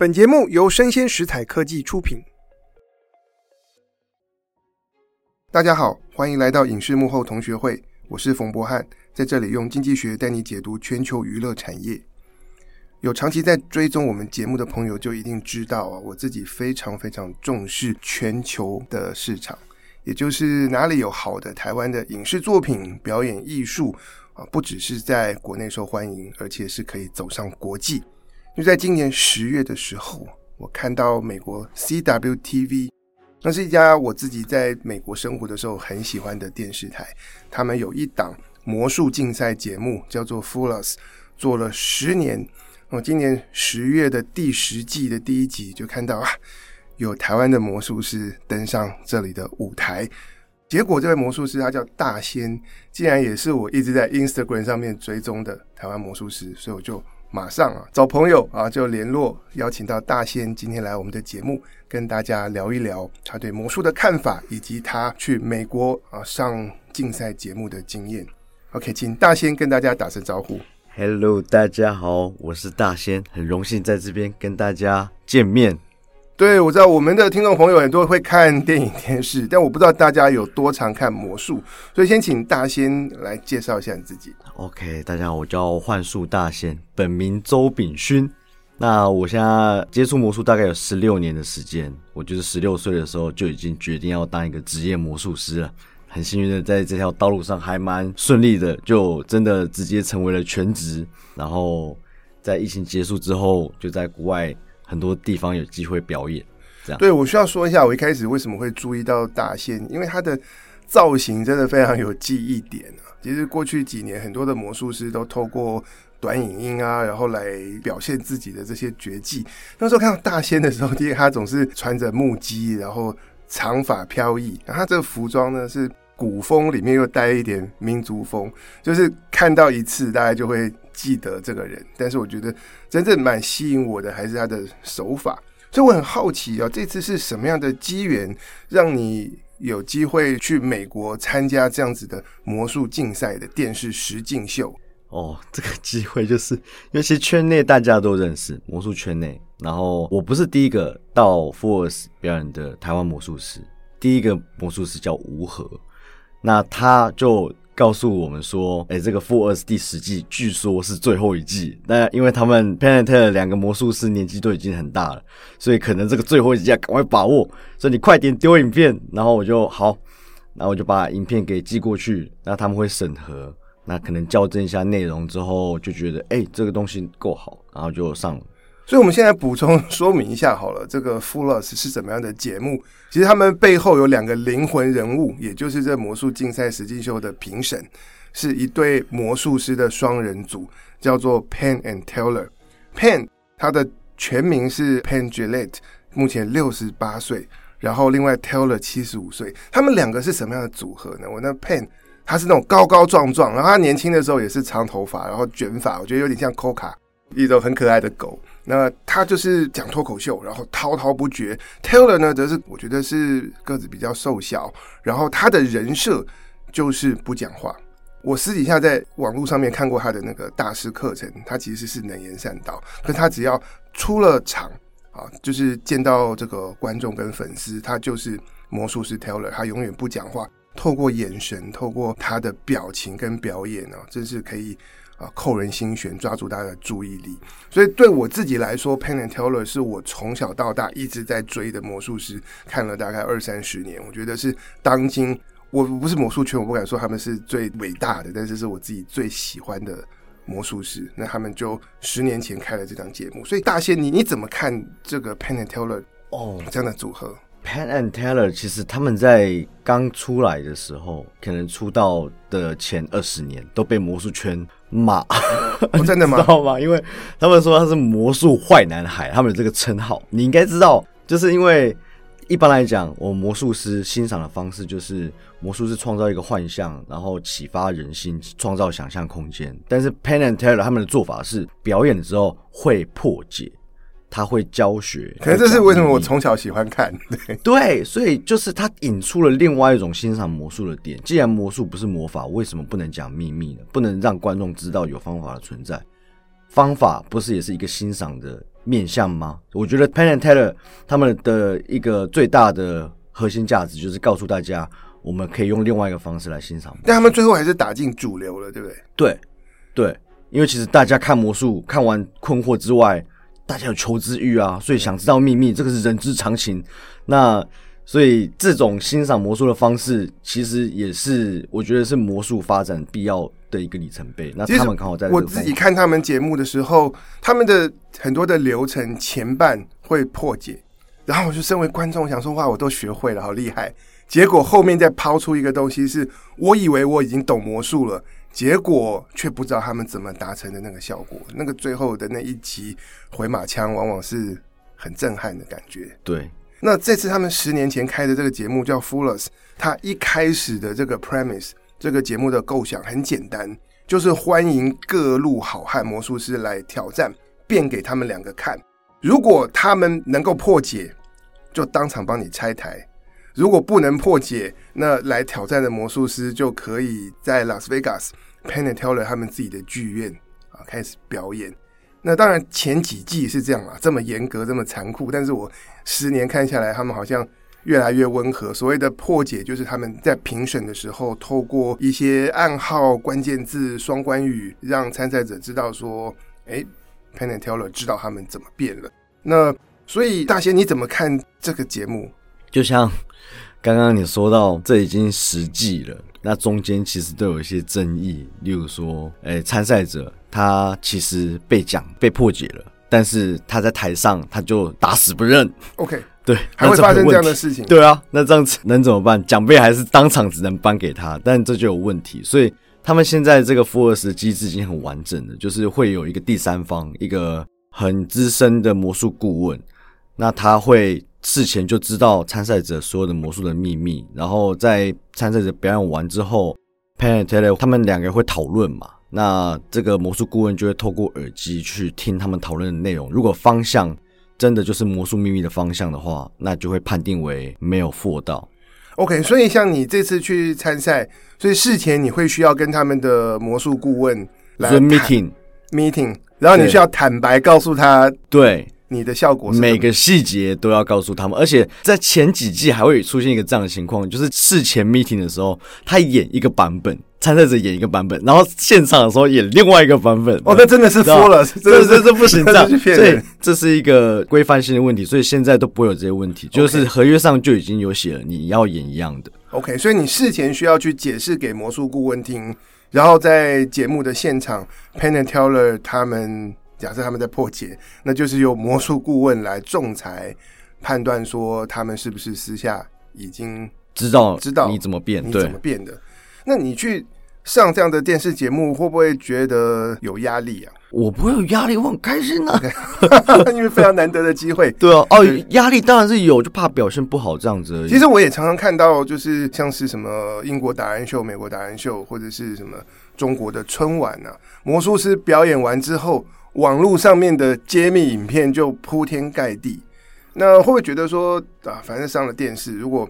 本节目由生鲜食材科技出品。大家好，欢迎来到影视幕后同学会，我是冯博翰，在这里用经济学带你解读全球娱乐产业。有长期在追踪我们节目的朋友就一定知道啊，我自己非常非常重视全球的市场，也就是哪里有好的台湾的影视作品、表演艺术啊，不只是在国内受欢迎，而且是可以走上国际。就在今年十月的时候，我看到美国 CWTV，那是一家我自己在美国生活的时候很喜欢的电视台。他们有一档魔术竞赛节目，叫做 Fool Us，做了十年。我今年十月的第十季的第一集就看到啊，有台湾的魔术师登上这里的舞台。结果这位魔术师他叫大仙，竟然也是我一直在 Instagram 上面追踪的台湾魔术师，所以我就。马上啊，找朋友啊，就联络邀请到大仙今天来我们的节目，跟大家聊一聊他对魔术的看法，以及他去美国啊上竞赛节目的经验。OK，请大仙跟大家打声招呼。Hello，大家好，我是大仙，很荣幸在这边跟大家见面。对，我知道我们的听众朋友很多会看电影电视，但我不知道大家有多常看魔术，所以先请大仙来介绍一下你自己。OK，大家好，我叫幻术大仙，本名周炳勋。那我现在接触魔术大概有十六年的时间，我就是十六岁的时候就已经决定要当一个职业魔术师了。很幸运的在这条道路上还蛮顺利的，就真的直接成为了全职。然后在疫情结束之后，就在国外。很多地方有机会表演，这样。对，我需要说一下，我一开始为什么会注意到大仙，因为他的造型真的非常有记忆点啊。其实过去几年，很多的魔术师都透过短影音啊，然后来表现自己的这些绝技。那时候看到大仙的时候，第一他总是穿着木屐，然后长发飘逸，然后他这个服装呢是古风里面又带一点民族风，就是看到一次大家就会。记得这个人，但是我觉得真正蛮吸引我的还是他的手法，所以我很好奇啊，这次是什么样的机缘让你有机会去美国参加这样子的魔术竞赛的电视实境秀？哦，这个机会就是因为其实圈内大家都认识魔术圈内，然后我不是第一个到 Force 表演的台湾魔术师，第一个魔术师叫吴和，那他就。告诉我们说，哎，这个 Fool Us 第十季据说是最后一季。那因为他们 Pantera 两个魔术师年纪都已经很大了，所以可能这个最后一季要赶快把握。所以你快点丢影片，然后我就好，然后我就把影片给寄过去，那他们会审核，那可能校正一下内容之后，就觉得哎，这个东西够好，然后就上了。所以，我们现在补充 说明一下好了，这个 fullus 是怎么样的节目？其实他们背后有两个灵魂人物，也就是这魔术竞赛实境秀的评审，是一对魔术师的双人组，叫做 Pen and Teller。Pen 他的全名是 Penn Jillette，目前六十八岁，然后另外 Teller 七十五岁。他们两个是什么样的组合呢？我那 Pen 他是那种高高壮壮，然后他年轻的时候也是长头发，然后卷发，我觉得有点像 Coca，一种很可爱的狗。那他就是讲脱口秀，然后滔滔不绝。Teller 呢，则是我觉得是个子比较瘦小，然后他的人设就是不讲话。我私底下在网络上面看过他的那个大师课程，他其实是能言善道，可他只要出了场啊，就是见到这个观众跟粉丝，他就是魔术师 Teller，他永远不讲话，透过眼神，透过他的表情跟表演啊，真是可以。啊，扣人心弦，抓住大家的注意力。所以对我自己来说，Penn and Teller 是我从小到大一直在追的魔术师，看了大概二三十年。我觉得是当今，我不是魔术圈，我不敢说他们是最伟大的，但是是我自己最喜欢的魔术师。那他们就十年前开了这档节目，所以大仙，你你怎么看这个 Penn and Teller 哦这样的组合？Penn and Teller 其实他们在刚出来的时候，可能出道的前二十年都被魔术圈。骂，真的吗？知道吗？因为他们说他是魔术坏男孩，他们有这个称号。你应该知道，就是因为一般来讲，我魔术师欣赏的方式就是魔术师创造一个幻象，然后启发人心，创造想象空间。但是 Penn and Teller 他们的做法是表演的时候会破解。他会教学，可能这是为什么我从小喜欢看。对对，所以就是他引出了另外一种欣赏魔术的点。既然魔术不是魔法，为什么不能讲秘密呢？不能让观众知道有方法的存在？方法不是也是一个欣赏的面向吗？我觉得 Penn and Teller 他们的一个最大的核心价值就是告诉大家，我们可以用另外一个方式来欣赏。但他们最后还是打进主流了，对不对？对，对，因为其实大家看魔术看完困惑之外，大家有求知欲啊，所以想知道秘密，这个是人之常情。那所以这种欣赏魔术的方式，其实也是我觉得是魔术发展必要的一个里程碑。那他们刚好在我自己看他们节目的时候，他们的很多的流程前半会破解，然后我就身为观众想说哇，我都学会了，好厉害。结果后面再抛出一个东西，是我以为我已经懂魔术了，结果却不知道他们怎么达成的那个效果。那个最后的那一集回马枪，往往是很震撼的感觉。对。那这次他们十年前开的这个节目叫 Foolers，他一开始的这个 premise，这个节目的构想很简单，就是欢迎各路好汉魔术师来挑战，变给他们两个看。如果他们能够破解，就当场帮你拆台；如果不能破解，那来挑战的魔术师就可以在拉斯维加斯 Penn and Teller 他们自己的剧院啊开始表演。那当然，前几季是这样啊，这么严格，这么残酷。但是我十年看下来，他们好像越来越温和。所谓的破解，就是他们在评审的时候，透过一些暗号、关键字、双关语，让参赛者知道说：“哎，Penn and Teller 知道他们怎么变了。”那所以，大仙你怎么看这个节目？就像刚刚你说到，这已经实际了。那中间其实都有一些争议，例如说，诶，参赛者他其实被讲被破解了，但是他在台上他就打死不认。OK，对，还会发生这样的事情。对啊，那这样子能怎么办？奖杯还是当场只能颁给他，但这就有问题。所以他们现在这个 Foolers 的机制已经很完整了，就是会有一个第三方，一个很资深的魔术顾问，那他会。事前就知道参赛者所有的魔术的秘密，然后在参赛者表演完之后 Teller 他们两个会讨论嘛。那这个魔术顾问就会透过耳机去听他们讨论的内容。如果方向真的就是魔术秘密的方向的话，那就会判定为没有 fool 到。OK，所以像你这次去参赛，所以事前你会需要跟他们的魔术顾问来 meeting meeting，然后你需要坦白告诉他对。你的效果是每个细节都要告诉他们，而且在前几季还会出现一个这样的情况，就是事前 meeting 的时候，他演一个版本，参赛者演一个版本，然后现场的时候演另外一个版本。哦，那真的是疯了，这这这不行，这样，所以这是一个规范性的问题，所以现在都不会有这些问题，就是合约上就已经有写了，你要演一样的。OK，所以你事前需要去解释给魔术顾问听，然后在节目的现场，Penn and Teller 他们。假设他们在破解，那就是由魔术顾问来仲裁判断，说他们是不是私下已经知道知道你怎么变，你怎么变的。那你去上这样的电视节目，会不会觉得有压力啊？我不会有压力，我很开心啊，Okay. 因为非常难得的机会。对啊，哦，压力当然是有，就怕表现不好这样子而已。其实我也常常看到，就是像是什么英国达人秀、美国达人秀，或者是什么中国的春晚啊，魔术师表演完之后。网络上面的揭秘影片就铺天盖地，那会不会觉得说啊，反正上了电视，如果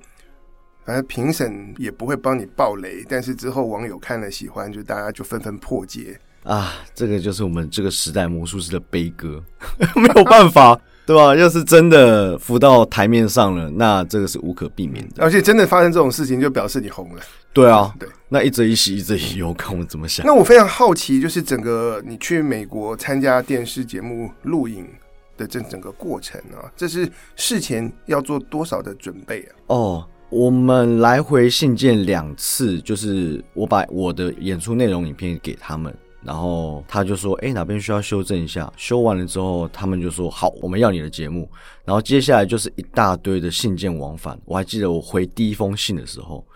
反正评审也不会帮你爆雷，但是之后网友看了喜欢，就大家就纷纷破解啊，这个就是我们这个时代魔术师的悲歌，没有办法。对吧？要是真的浮到台面上了，那这个是无可避免的。而且真的发生这种事情，就表示你红了。对啊，对，那一则一喜，一则一忧，看我怎么想。那我非常好奇，就是整个你去美国参加电视节目录影的这整个过程啊，这是事前要做多少的准备啊？哦，我们来回信件两次，就是我把我的演出内容影片给他们。然后他就说：“哎，哪边需要修正一下？修完了之后，他们就说好，我们要你的节目。然后接下来就是一大堆的信件往返。我还记得我回第一封信的时候，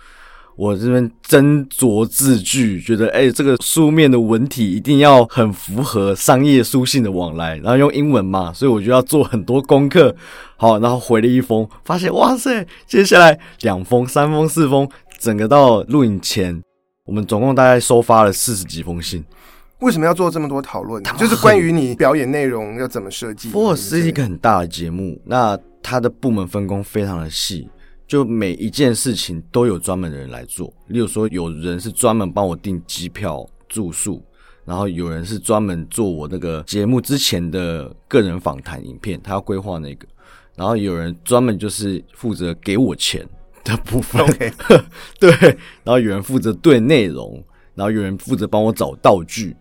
我这边斟酌字句，觉得哎，这个书面的文体一定要很符合商业书信的往来，然后用英文嘛，所以我就要做很多功课。好，然后回了一封，发现哇塞，接下来两封、三封、四封，整个到录影前，我们总共大概收发了四十几封信。”为什么要做这么多讨论？就是关于你表演内容要怎么设计。Foolers 是一个很大的节目，那它的部门分工非常的细，就每一件事情都有专门的人来做。例如说，有人是专门帮我订机票、住宿，然后有人是专门做我那个节目之前的个人访谈影片，他要规划那个，然后有人专门就是负责给我钱的部分.对，然后有人负责对内容，然后有人负责帮我找道具，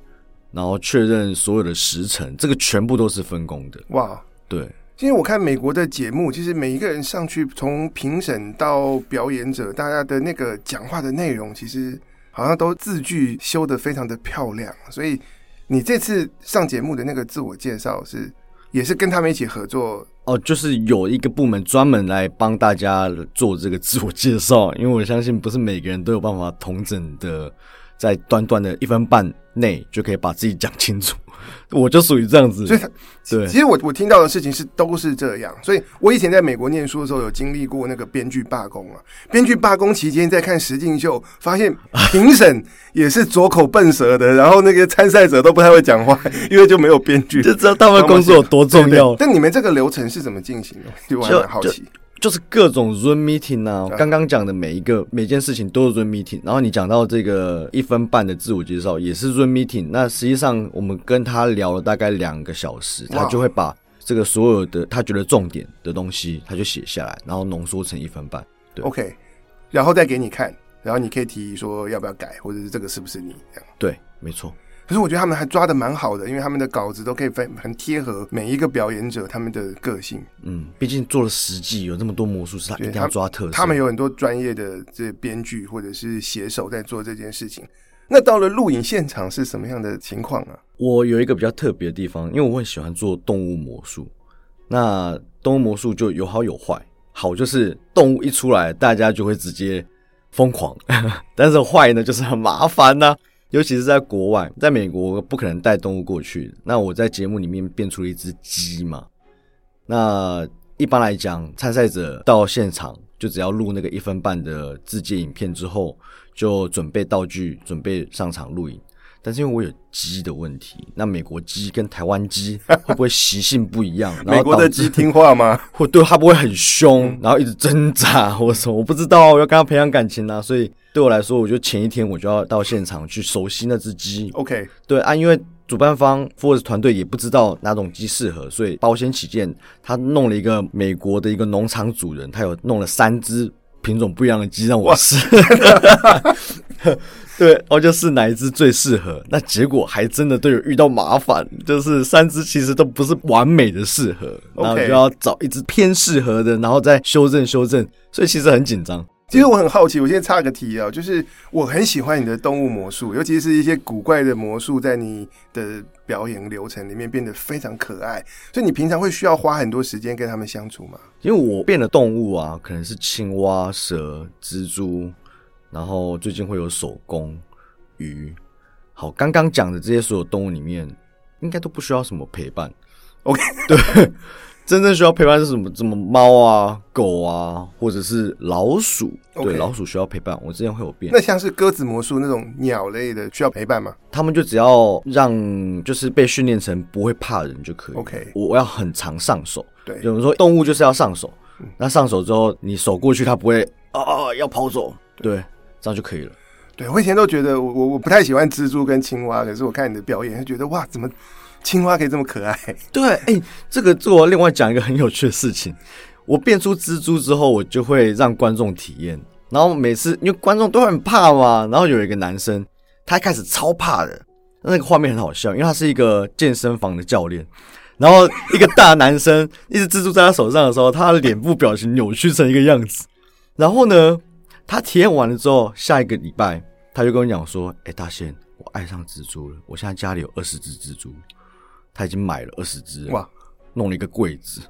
然后确认所有的时程，这个全部都是分工的。哇，对，因为我看美国的节目，其实每一个人上去，从评审到表演者，大家的那个讲话的内容，其实。好像都字句修得非常的漂亮，所以你这次上节目的那个自我介绍是也是跟他们一起合作哦，就是有一个部门专门来帮大家做这个自我介绍，因为我相信不是每个人都有办法统整的，在短短的一分半内就可以把自己讲清楚。我就属于这样子，所以他对，其实我我听到的事情是都是这样，所以我以前在美国念书的时候有经历过那个编剧罢工啊，编剧罢工期间在看实境秀，发现评审也是左口笨舌的，然后那个参赛者都不太会讲话，因为就没有编剧，就知道他们工作有多重要。但你们这个流程是怎么进行的？就我还蛮好奇。就是各种 Zoom meeting 啊，刚刚讲的每一个每件事情都是 Zoom meeting，然后你讲到这个一分半的自我介绍也是 Zoom meeting，那实际上我们跟他聊了大概两个小时，他就会把这个所有的他觉得重点的东西，他就写下来，然后浓缩成一分半。对，OK，然后再给你看，然后你可以提议说要不要改，或者是这个是不是你这样？对，没错。可是我觉得他们还抓的蛮好的，因为他们的稿子都可以分很贴合每一个表演者他们的个性。嗯，毕竟做了十季，有那么多魔术师，他一定要抓特色。他们有很多专业的这编剧或者是写手在做这件事情。那到了录影现场是什么样的情况啊？我有一个比较特别的地方，因为我很喜欢做动物魔术。那动物魔术就有好有坏，好就是动物一出来，大家就会直接疯狂；但是坏呢，就是很麻烦呐、啊。尤其是在国外，在美国不可能带动物过去。那我在节目里面变出了一只鸡嘛。那一般来讲，参赛者到现场就只要录那个一分半的自介影片之后，就准备道具，准备上场录影。但是因为我有鸡的问题，那美国鸡跟台湾鸡 会不会习性不一样？美国的鸡听话吗？或对它不会很凶，然后一直挣扎或者什么？我不知道，我要跟它培养感情啊。所以对我来说，我就前一天我就要到现场去熟悉那只鸡。OK，对啊，因为主办方 Force 团队也不知道哪种鸡适合，所以保险起见，他弄了一个美国的一个农场主人，他有弄了三只品种不一样的鸡让我试。对，然后就是哪一只最适合？那结果还真的都有遇到麻烦，就是三只其实都不是完美的适合.然后就要找一只偏适合的，然后再修正修正，所以其实很紧张。其实我很好奇，我现在插个题啊，就是我很喜欢你的动物魔术，尤其是一些古怪的魔术，在你的表演流程里面变得非常可爱。所以你平常会需要花很多时间跟他们相处吗？因为我变的动物啊，可能是青蛙、蛇、蜘蛛。然后最近会有手工鱼，好，刚刚讲的这些所有动物里面，应该都不需要什么陪伴。OK，对，真正需要陪伴是什么？什么猫啊、狗啊，或者是老鼠.对，老鼠需要陪伴。我之前会有变。那像是鸽子魔术那种鸟类的，需要陪伴吗？他们就只要让，就是被训练成不会怕人就可以。OK，我我要很常上手。对，有人说动物就是要上手，嗯、那上手之后你手过去，它不会啊啊要跑走。对。对这样就可以了。对，我以前都觉得我我我不太喜欢蜘蛛跟青蛙，可是我看你的表演，就觉得哇，怎么青蛙可以这么可爱？对，哎、欸，这个做我另外讲一个很有趣的事情。我变出蜘蛛之后，我就会让观众体验。然后每次因为观众都很怕嘛，然后有一个男生，他一开始超怕的，那个画面很好笑，因为他是一个健身房的教练。然后一个大男生一只蜘蛛在他手上的时候，他的脸部表情扭曲成一个样子。然后呢，他体验完了之后，下一个礼拜他就跟我讲说：“哎、欸，大仙，我爱上蜘蛛了。我现在家里有二十只蜘蛛，他已经买了二十只，哇，弄了一个柜子。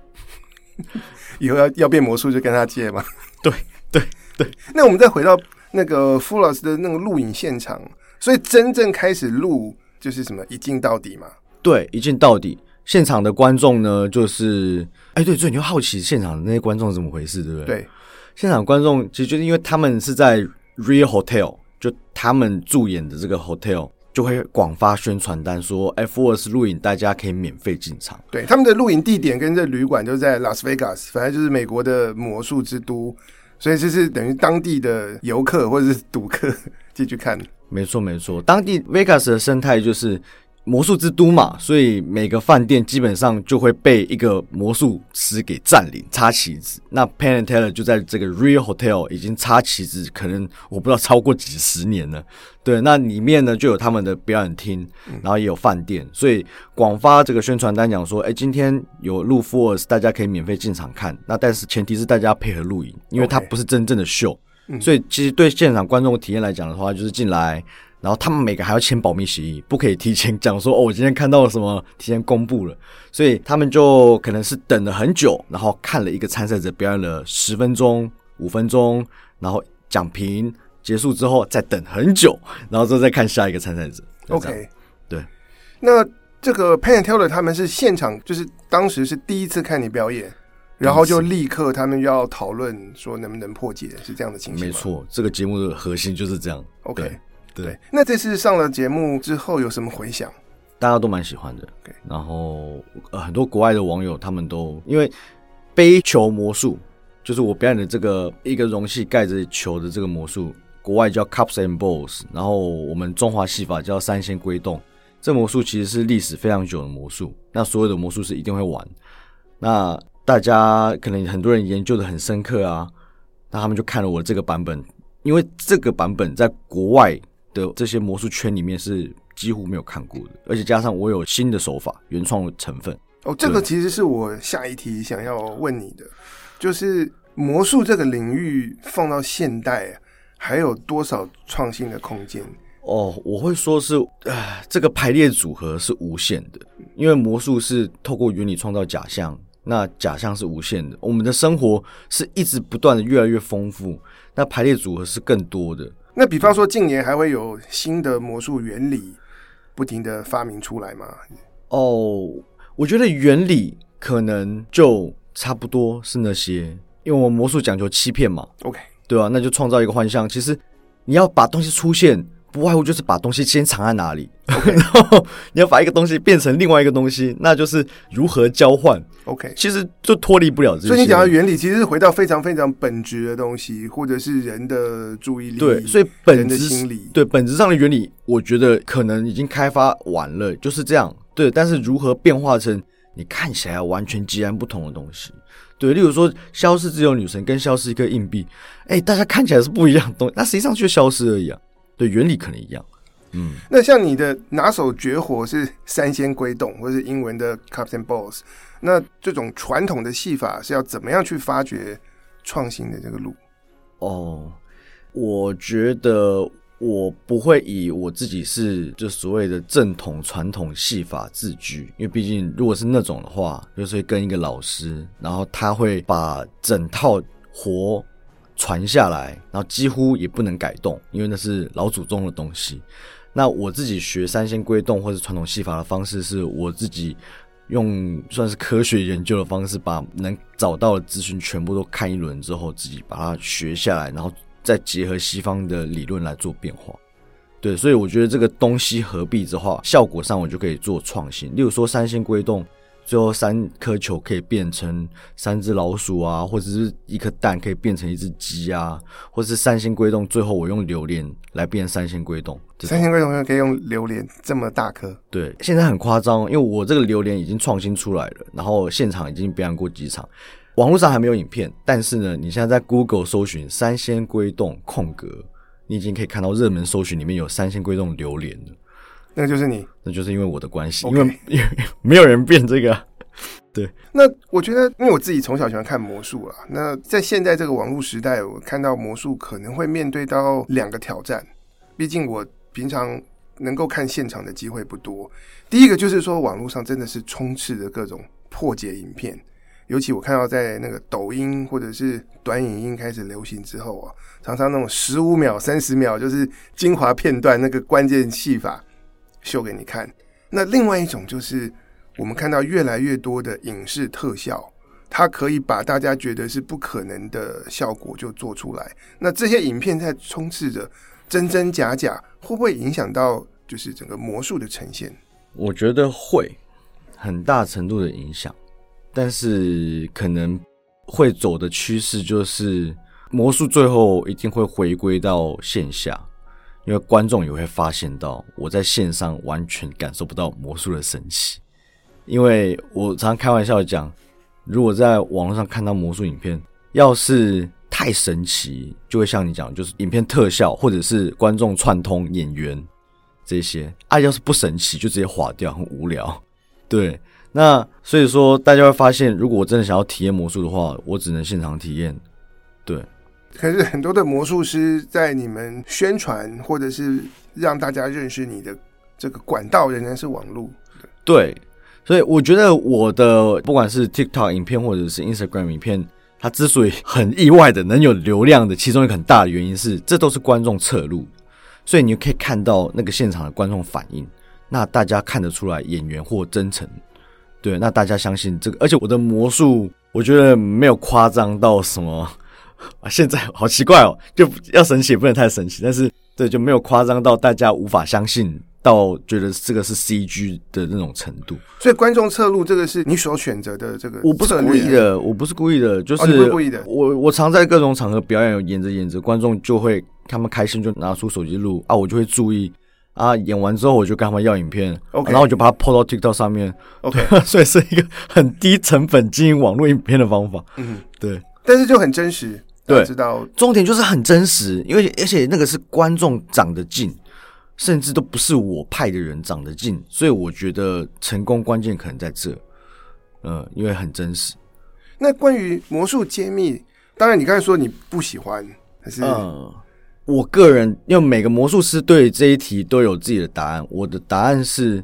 以后要要变魔术就跟他借嘛。对对对。那我们再回到那个 Full 的那个录影现场，所以真正开始录就是什么一镜到底嘛？对，一镜到底。现场的观众呢，就是哎、欸，对，所以你会好奇现场的那些观众是怎么回事，对不对？对。现场观众其实就是因为他们是在 Real Hotel，就他们驻演的这个 Hotel 就会广发宣传单说，Force 录影大家可以免费进场。对，他们的录影地点跟这旅馆都在 Las Vegas，反正就是美国的魔术之都，所以这是等于当地的游客或者是赌客进去看。没错没错，当地 Vegas 的生态就是。魔术之都嘛，所以每个饭店基本上就会被一个魔术师给占领，插旗子。那 Penn and Teller 就在这个 Real Hotel 已经插旗子，可能我不知道超过几十年了。对，那里面呢就有他们的表演厅，然后也有饭店，所以广发这个宣传单讲说，哎，今天有录 Fools，大家可以免费进场看。那但是前提是大家配合录影，因为它不是真正的秀。所以其实对现场观众体验来讲的话，就是进来。然后他们每个还要签保密协议，不可以提前讲说哦，我今天看到了什么，提前公布了。所以他们就可能是等了很久，然后看了一个参赛者表演了十分钟、五分钟，然后讲评结束之后再等很久，然后之后再看下一个参赛者。OK，对。那这个 Penn and Teller 他们是现场，就是当时是第一次看你表演，然后就立刻他们要讨论说能不能破解，是这样的情形？没错，这个节目的核心就是这样。OK。对，那这次上了节目之后有什么回响？大家都蛮喜欢的。Okay. 然后呃，很多国外的网友他们都因为杯球魔术，就是我表演的这个一个容器盖着球的这个魔术，国外叫 Cups and Balls，然后我们中华戏法叫三仙归洞。这魔术其实是历史非常久的魔术，那所有的魔术师一定会玩。那大家可能很多人研究的很深刻啊，那他们就看了我这个版本，因为这个版本在国外。的这些魔术圈里面是几乎没有看过的，而且加上我有新的手法、原创成分。哦，这个其实是我下一题想要问你的，就是魔术这个领域放到现代还有多少创新的空间？哦，我会说是，呃，这个排列组合是无限的，因为魔术是透过原理创造假象，那假象是无限的。我们的生活是一直不断的越来越丰富，那排列组合是更多的。那比方说，近年还会有新的魔术原理不停的发明出来吗？哦，我觉得原理可能就差不多是那些，因为我们魔术讲究欺骗嘛。OK，对啊？那就创造一个幻象。其实你要把东西出现。不外乎就是把东西先藏在哪里，okay. 然后你要把一个东西变成另外一个东西，那就是如何交换。OK，其实就脱离不了这些。所以你讲的原理其实是回到非常非常本质的东西，或者是人的注意力。对，所以本质的心理，对本质上的原理，我觉得可能已经开发完了，就是这样。对，但是如何变化成你看起来完全截然不同的东西？对，例如说消失自由女神跟消失一颗硬币，哎，大家看起来是不一样的东西，那实际上就消失而已啊。对，原理可能一样，嗯，那像你的拿手绝活是三仙归洞，或者是英文的 Cups and Balls，那这种传统的戏法是要怎么样去发掘创新的这个路？哦，我觉得我不会以我自己是就所谓的正统传统戏法自居，因为毕竟如果是那种的话，就是会跟一个老师，然后他会把整套活。传下来，然后几乎也不能改动，因为那是老祖宗的东西。那我自己学三仙归洞或者传统戏法的方式，是我自己用算是科学研究的方式，把能找到的资讯全部都看一轮之后，自己把它学下来，然后再结合西方的理论来做变化。对，所以我觉得这个东西合璧之话，效果上我就可以做创新。例如说三仙归洞。最后三颗球可以变成三只老鼠啊，或者是一颗蛋可以变成一只鸡啊，或者是三星龟洞。最后我用榴莲来变三星龟洞。三星龟洞可以用榴莲这么大颗？对，现在很夸张，因为我这个榴莲已经创新出来了，然后现场已经表演过几场，网络上还没有影片，但是呢，你现在在 Google 搜寻三仙龟洞空格，你已经可以看到热门搜寻里面有三仙龟洞榴莲了。那个就是你，那就是因为我的关系因为 因为没有人变这个。对，那我觉得，因为我自己从小喜欢看魔术啊。那在现在这个网络时代，我看到魔术可能会面对到两个挑战。毕竟我平常能够看现场的机会不多。第一个就是说，网络上真的是充斥着各种破解影片，尤其我看到在那个抖音或者是短影音开始流行之后啊，常常那种十五秒、三十秒就是精华片段，那个关键戏法。秀给你看。那另外一种就是，我们看到越来越多的影视特效，它可以把大家觉得是不可能的效果就做出来。那这些影片在充斥着真真假假，会不会影响到就是整个魔术的呈现？我觉得会很大程度的影响，但是可能会走的趋势就是魔术最后一定会回归到线下。因为观众也会发现到我在线上完全感受不到魔术的神奇。因为我常常开玩笑讲，如果在网络上看到魔术影片，要是太神奇，就会像你讲，就是影片特效或者是观众串通演员这些啊，要是不神奇，就直接划掉，很无聊。对，那所以说大家会发现，如果我真的想要体验魔术的话，我只能现场体验。对，可是很多的魔术师在你们宣传或者是让大家认识你的这个管道，仍然是网络。对。所以我觉得我的不管是 TikTok 影片或者是 Instagram 影片，它之所以很意外的能有流量的，其中一个很大的原因是，这都是观众侧录，所以你可以看到那个现场的观众反应，那大家看得出来演员或真诚，对，那大家相信这个，而且我的魔术，我觉得没有夸张到什么啊，现在好奇怪哦，就要神奇也不能太神奇，但是对，就没有夸张到大家无法相信。到觉得这个是 CG 的那种程度，所以观众侧录这个是你所选择的这个，我不是故意的，我不是故意的，就是、哦、故意的。我我常在各种场合表演，演着演着，观众就会他们开心就拿出手机录啊，我就会注意啊，演完之后我就跟他们要影片然后我就把它 po 到 TikTok 上面，OK，所以是一个很低成本经营网络影片的方法，嗯，对，但是就很真实，对，知道重点就是很真实，因为而且那个是观众长得近。甚至都不是我派的人长得近，所以我觉得成功关键可能在这，嗯，因为很真实。那关于魔术揭秘，当然你刚才说你不喜欢，还是嗯，我个人因为每个魔术师对这一题都有自己的答案。我的答案是，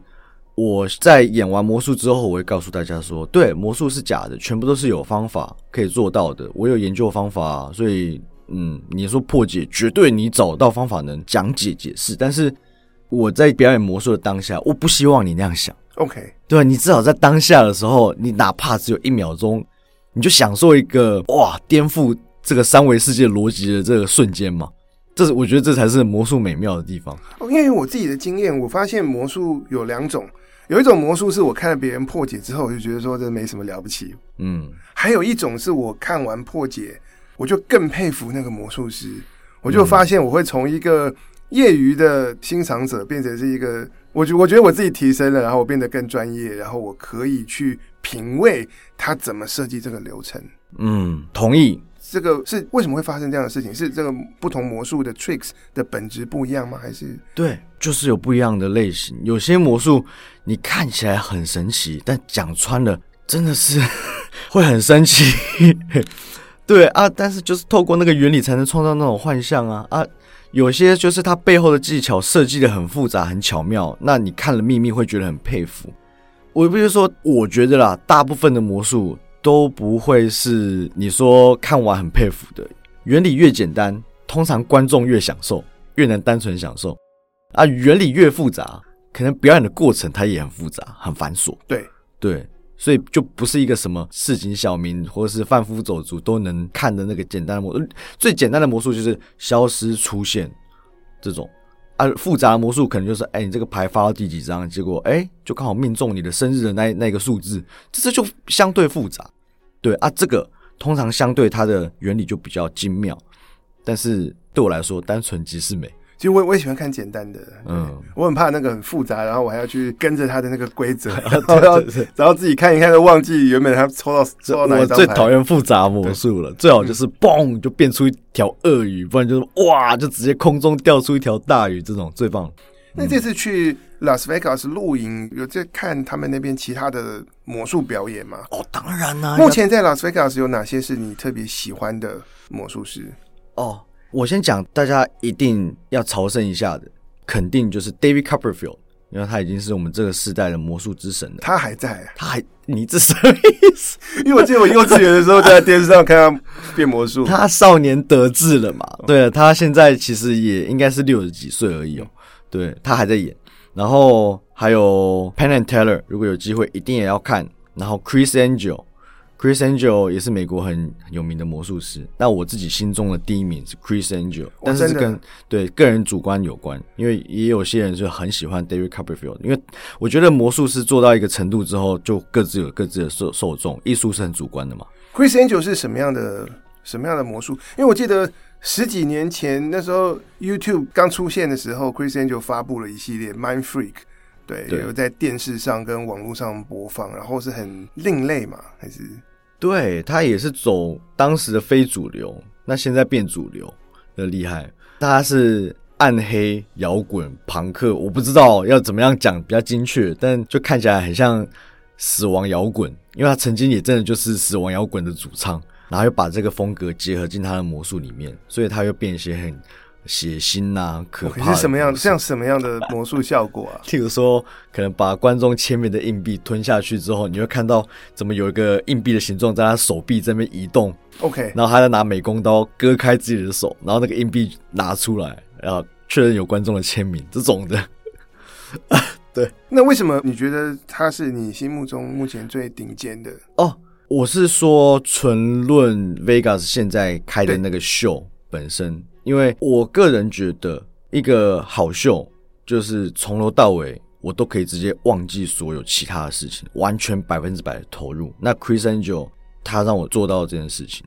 我在演完魔术之后，我会告诉大家说，对，魔术是假的，全部都是有方法可以做到的。我有研究方法，所以。嗯，你说破解绝对你找到方法能讲解解释，但是我在表演魔术的当下，我不希望你那样想。OK，对，你至少在当下的时候，你哪怕只有一秒钟，你就享受一个哇颠覆这个三维世界逻辑的这个瞬间嘛。这是我觉得这才是魔术美妙的地方。因为我自己的经验，我发现魔术有两种，有一种魔术是我看了别人破解之后，我就觉得说这没什么了不起。嗯，还有一种是我看完破解。我就更佩服那个魔术师，我就发现我会从一个业余的欣赏者变成是一个，我觉我觉得我自己提升了，然后我变得更专业，然后我可以去品味他怎么设计这个流程。嗯，同意。这个是为什么会发生这样的事情？是这个不同魔术的 tricks 的本质不一样吗？还是对，就是有不一样的类型。有些魔术你看起来很神奇，但讲穿了真的是 会很神奇。对啊，但是就是透过那个原理才能创造那种幻象啊啊！有些就是它背后的技巧设计得很复杂、很巧妙，那你看了秘密会觉得很佩服。我比如说，我觉得啦，大部分的魔术都不会是你说看完很佩服的。原理越简单，通常观众越享受，越能单纯享受啊。原理越复杂，可能表演的过程它也很复杂、很繁琐。对对。所以就不是一个什么市井小民或者是贩夫走卒都能看的那个简单的魔术，最简单的魔术就是消失出现这种啊，复杂的魔术可能就是哎，你这个牌发到第几张，结果哎就刚好命中你的生日的那那个数字，这这就相对复杂。对啊，这个通常相对它的原理就比较精妙，但是对我来说，单纯即是美。其实我我也喜欢看简单的，嗯，我很怕那个很复杂，然后我还要去跟着他的那个规则，然后要然后自己看一看，都忘记原本他抽到抽到哪一张牌。我最讨厌复杂魔术了，最好就是嘣就变出一条鳄鱼，不然就是哇就直接空中掉出一条大鱼，这种最棒。那这次去拉斯维加斯露营，有在看他们那边其他的魔术表演吗？哦，当然啦。目前在拉斯维加斯有哪些是你特别喜欢的魔术师？哦。我先讲，大家一定要朝圣一下的，肯定就是 David Copperfield，因为他已经是我们这个世代的魔术之神了。他还在，他还，你这什么意思？因为我记得我幼稚园的时候在电视上看他变魔术。他少年得志了嘛？对，他现在其实也应该是六十几岁而已哦。对，他还在演，然后还有 Penn and Teller，如果有机会一定也要看。然后 Chris Angel。Chris Angel 也是美国很很有名的魔术师，那我自己心中的第一名是 Chris Angel，但是是跟对个人主观有关，因为也有些人就很喜欢 David Copperfield，因为我觉得魔术师做到一个程度之后，就各自有各自的受受众，艺术是很主观的嘛。Chris Angel 是什么样的什么样的魔术？因为我记得十几年前那时候 YouTube 刚出现的时候，Criss Angel 发布了一系列 Mind Freak，对，对有在电视上跟网络上播放，然后是很另类嘛，还是？对，他也是走当时的非主流，那现在变主流的厉害。他是暗黑摇滚朋克，我不知道要怎么样讲比较精确，但就看起来很像死亡摇滚，因为他曾经也真的就是死亡摇滚的主唱。然后又把这个风格结合进他的魔术里面，所以他又变一些很血腥呐、啊、可怕的。是什么样？像什么样的魔术效果啊？譬如说，可能把观众签名的硬币吞下去之后，你会看到怎么有一个硬币的形状在他手臂这边移动。OK，然后他在拿美工刀割开自己的手，然后那个硬币拿出来，然后确认有观众的签名，这种的。对，那为什么你觉得他是你心目中目前最顶尖的？哦。我是说，纯论 Vegas 现在开的那个秀本身，因为我个人觉得，一个好秀就是从头到尾我都可以直接忘记所有其他的事情，完全百分之百的投入。那 Criss Angel 他让我做到这件事情，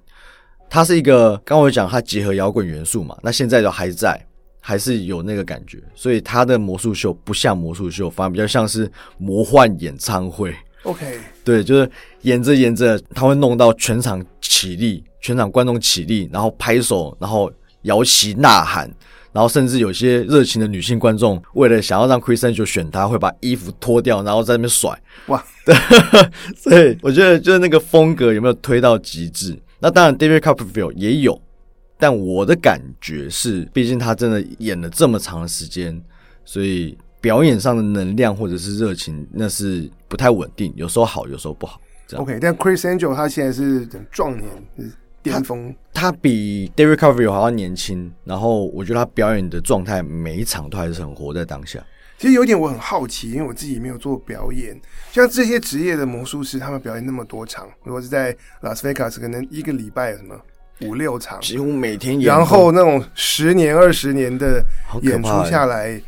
他是一个刚我讲他结合摇滚元素嘛，那现在都还在，还是有那个感觉，所以他的魔术秀不像魔术秀，反而比较像是魔幻演唱会。OK，对，就是演着演着，他会弄到全场起立，全场观众起立，然后拍手，然后摇旗呐喊，然后甚至有些热情的女性观众，为了想要让 Criss Angel 选她，会把衣服脱掉，然后在那边甩。哇，对，所以我觉得就是那个风格有没有推到极致？那当然，David Copperfield 也有，但我的感觉是，毕竟他真的演了这么长的时间，所以。表演上的能量或者是热情，那是不太稳定，有时候好，有时候不好。OK，但 Criss Angel 他现在是壮年，是巅峰。他比 David Copperfield 还要年轻，然后我觉得他表演的状态每一场都还是很活在当下。其实有点我很好奇，因为我自己没有做表演，像这些职业的魔术师，他们表演那么多场，如果是在拉斯维加斯，可能一个礼拜什么五六场，几乎每天演，然后那种十年二十年的演出下来。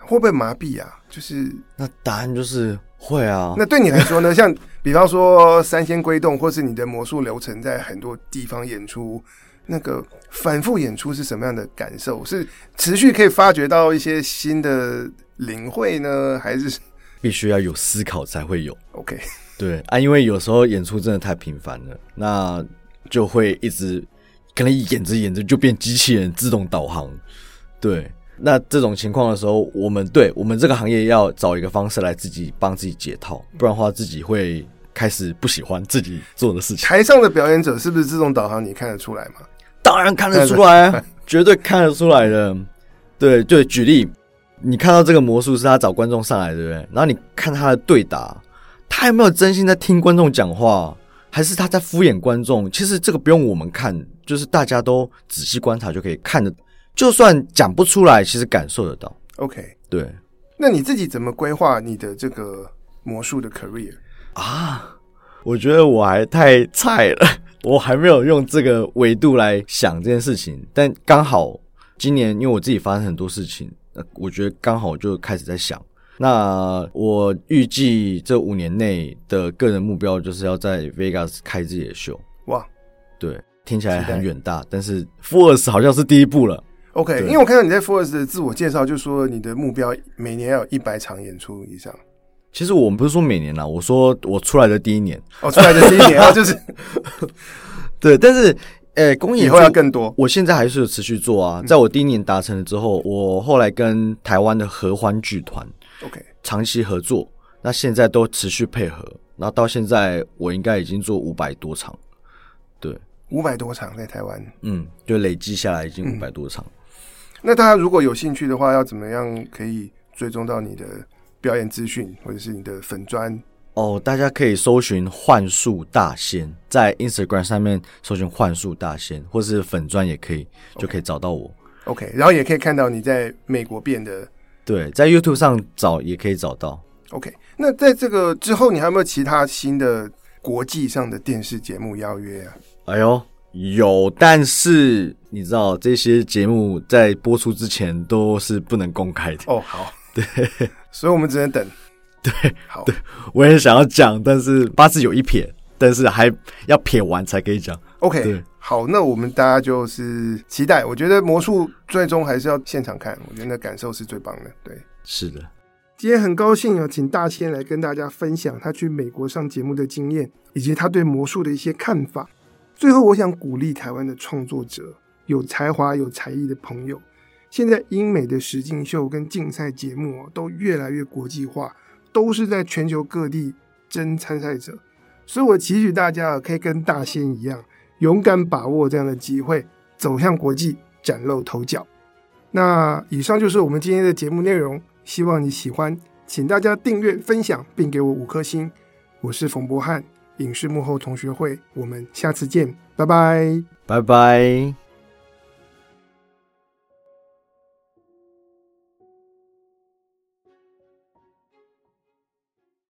会不会麻痹啊？就是那答案就是会啊。那对你来说呢？像比方说三仙归洞，或是你的魔术流程在很多地方演出，那个反复演出是什么样的感受？是持续可以发掘到一些新的领会呢，还是必须要有思考才会有？OK，对啊，因为有时候演出真的太频繁了，那就会一直可能演着演着就变机器人自动导航，对。那这种情况的时候，我们对我们这个行业要找一个方式来自己帮自己解套，不然的话自己会开始不喜欢自己做的事情。台上的表演者是不是自动导航？你看得出来吗？当然看得出来啊，绝对看得出来的。对对，举例，你看到这个魔术是他找观众上来，对不对？然后你看他的对答，他有没有真心在听观众讲话，还是他在敷衍观众？其实这个不用我们看，就是大家都仔细观察就可以看得。就算讲不出来，其实感受得到。OK，对。那你自己怎么规划你的这个魔术的 career 啊？我觉得我还太菜了，我还没有用这个维度来想这件事情。但刚好今年，因为我自己发生很多事情，我觉得刚好就开始在想。那我预计这五年内的个人目标就是要在 Vegas 开自己的秀。哇，对，听起来很远大，但是 Fools 好像是第一步了。OK，因为我看到你在 Forest 的自我介绍，就说你的目标每年要有一百场演出以上。其实我们不是说每年啦，我说我出来的第一年，哦，出来的第一年啊，就是 对。但是，呃，公演以后要更多。我现在还是有持续做啊，在我第一年达成了之后，我后来跟台湾的合欢剧团 OK 长期合作，那现在都持续配合，然后到现在我应该已经做五百多场，对，五百多场在台湾，嗯，就累计下来已经五百多场。嗯那大家如果有兴趣的话，要怎么样可以追踪到你的表演资讯，或者是你的粉专？哦，大家可以搜寻幻术大仙，在 Instagram 上面搜寻幻术大仙，或是粉专也可以，okay. 就可以找到我。OK，然后也可以看到你在美国变的。对，在 YouTube 上找也可以找到。OK，那在这个之后，你还有没有其他新的国际上的电视节目邀约啊？哎呦！有，但是你知道这些节目在播出之前都是不能公开的哦。好，对，所以我们只能等。对，好，对，我也想要讲，但是八字有一撇，但是还要撇完才可以讲。OK，好，那我们大家就是期待。我觉得魔术最终还是要现场看，我觉得那感受是最棒的。对，是的。今天很高兴啊，请大千来跟大家分享他去美国上节目的经验，以及他对魔术的一些看法。最后，我想鼓励台湾的创作者、有才华、有才艺的朋友。现在英美的实境秀跟竞赛节目啊，都越来越国际化，都是在全球各地争参赛者。所以我期许大家可以跟大仙一样。勇敢把握这样的机会，走向国际，崭露头角。那以上就是我们今天的节目内容，希望你喜欢，请大家订阅、分享，并给我五颗星。我是冯博翰，影视幕后同学会，我们下次见，拜拜，拜拜。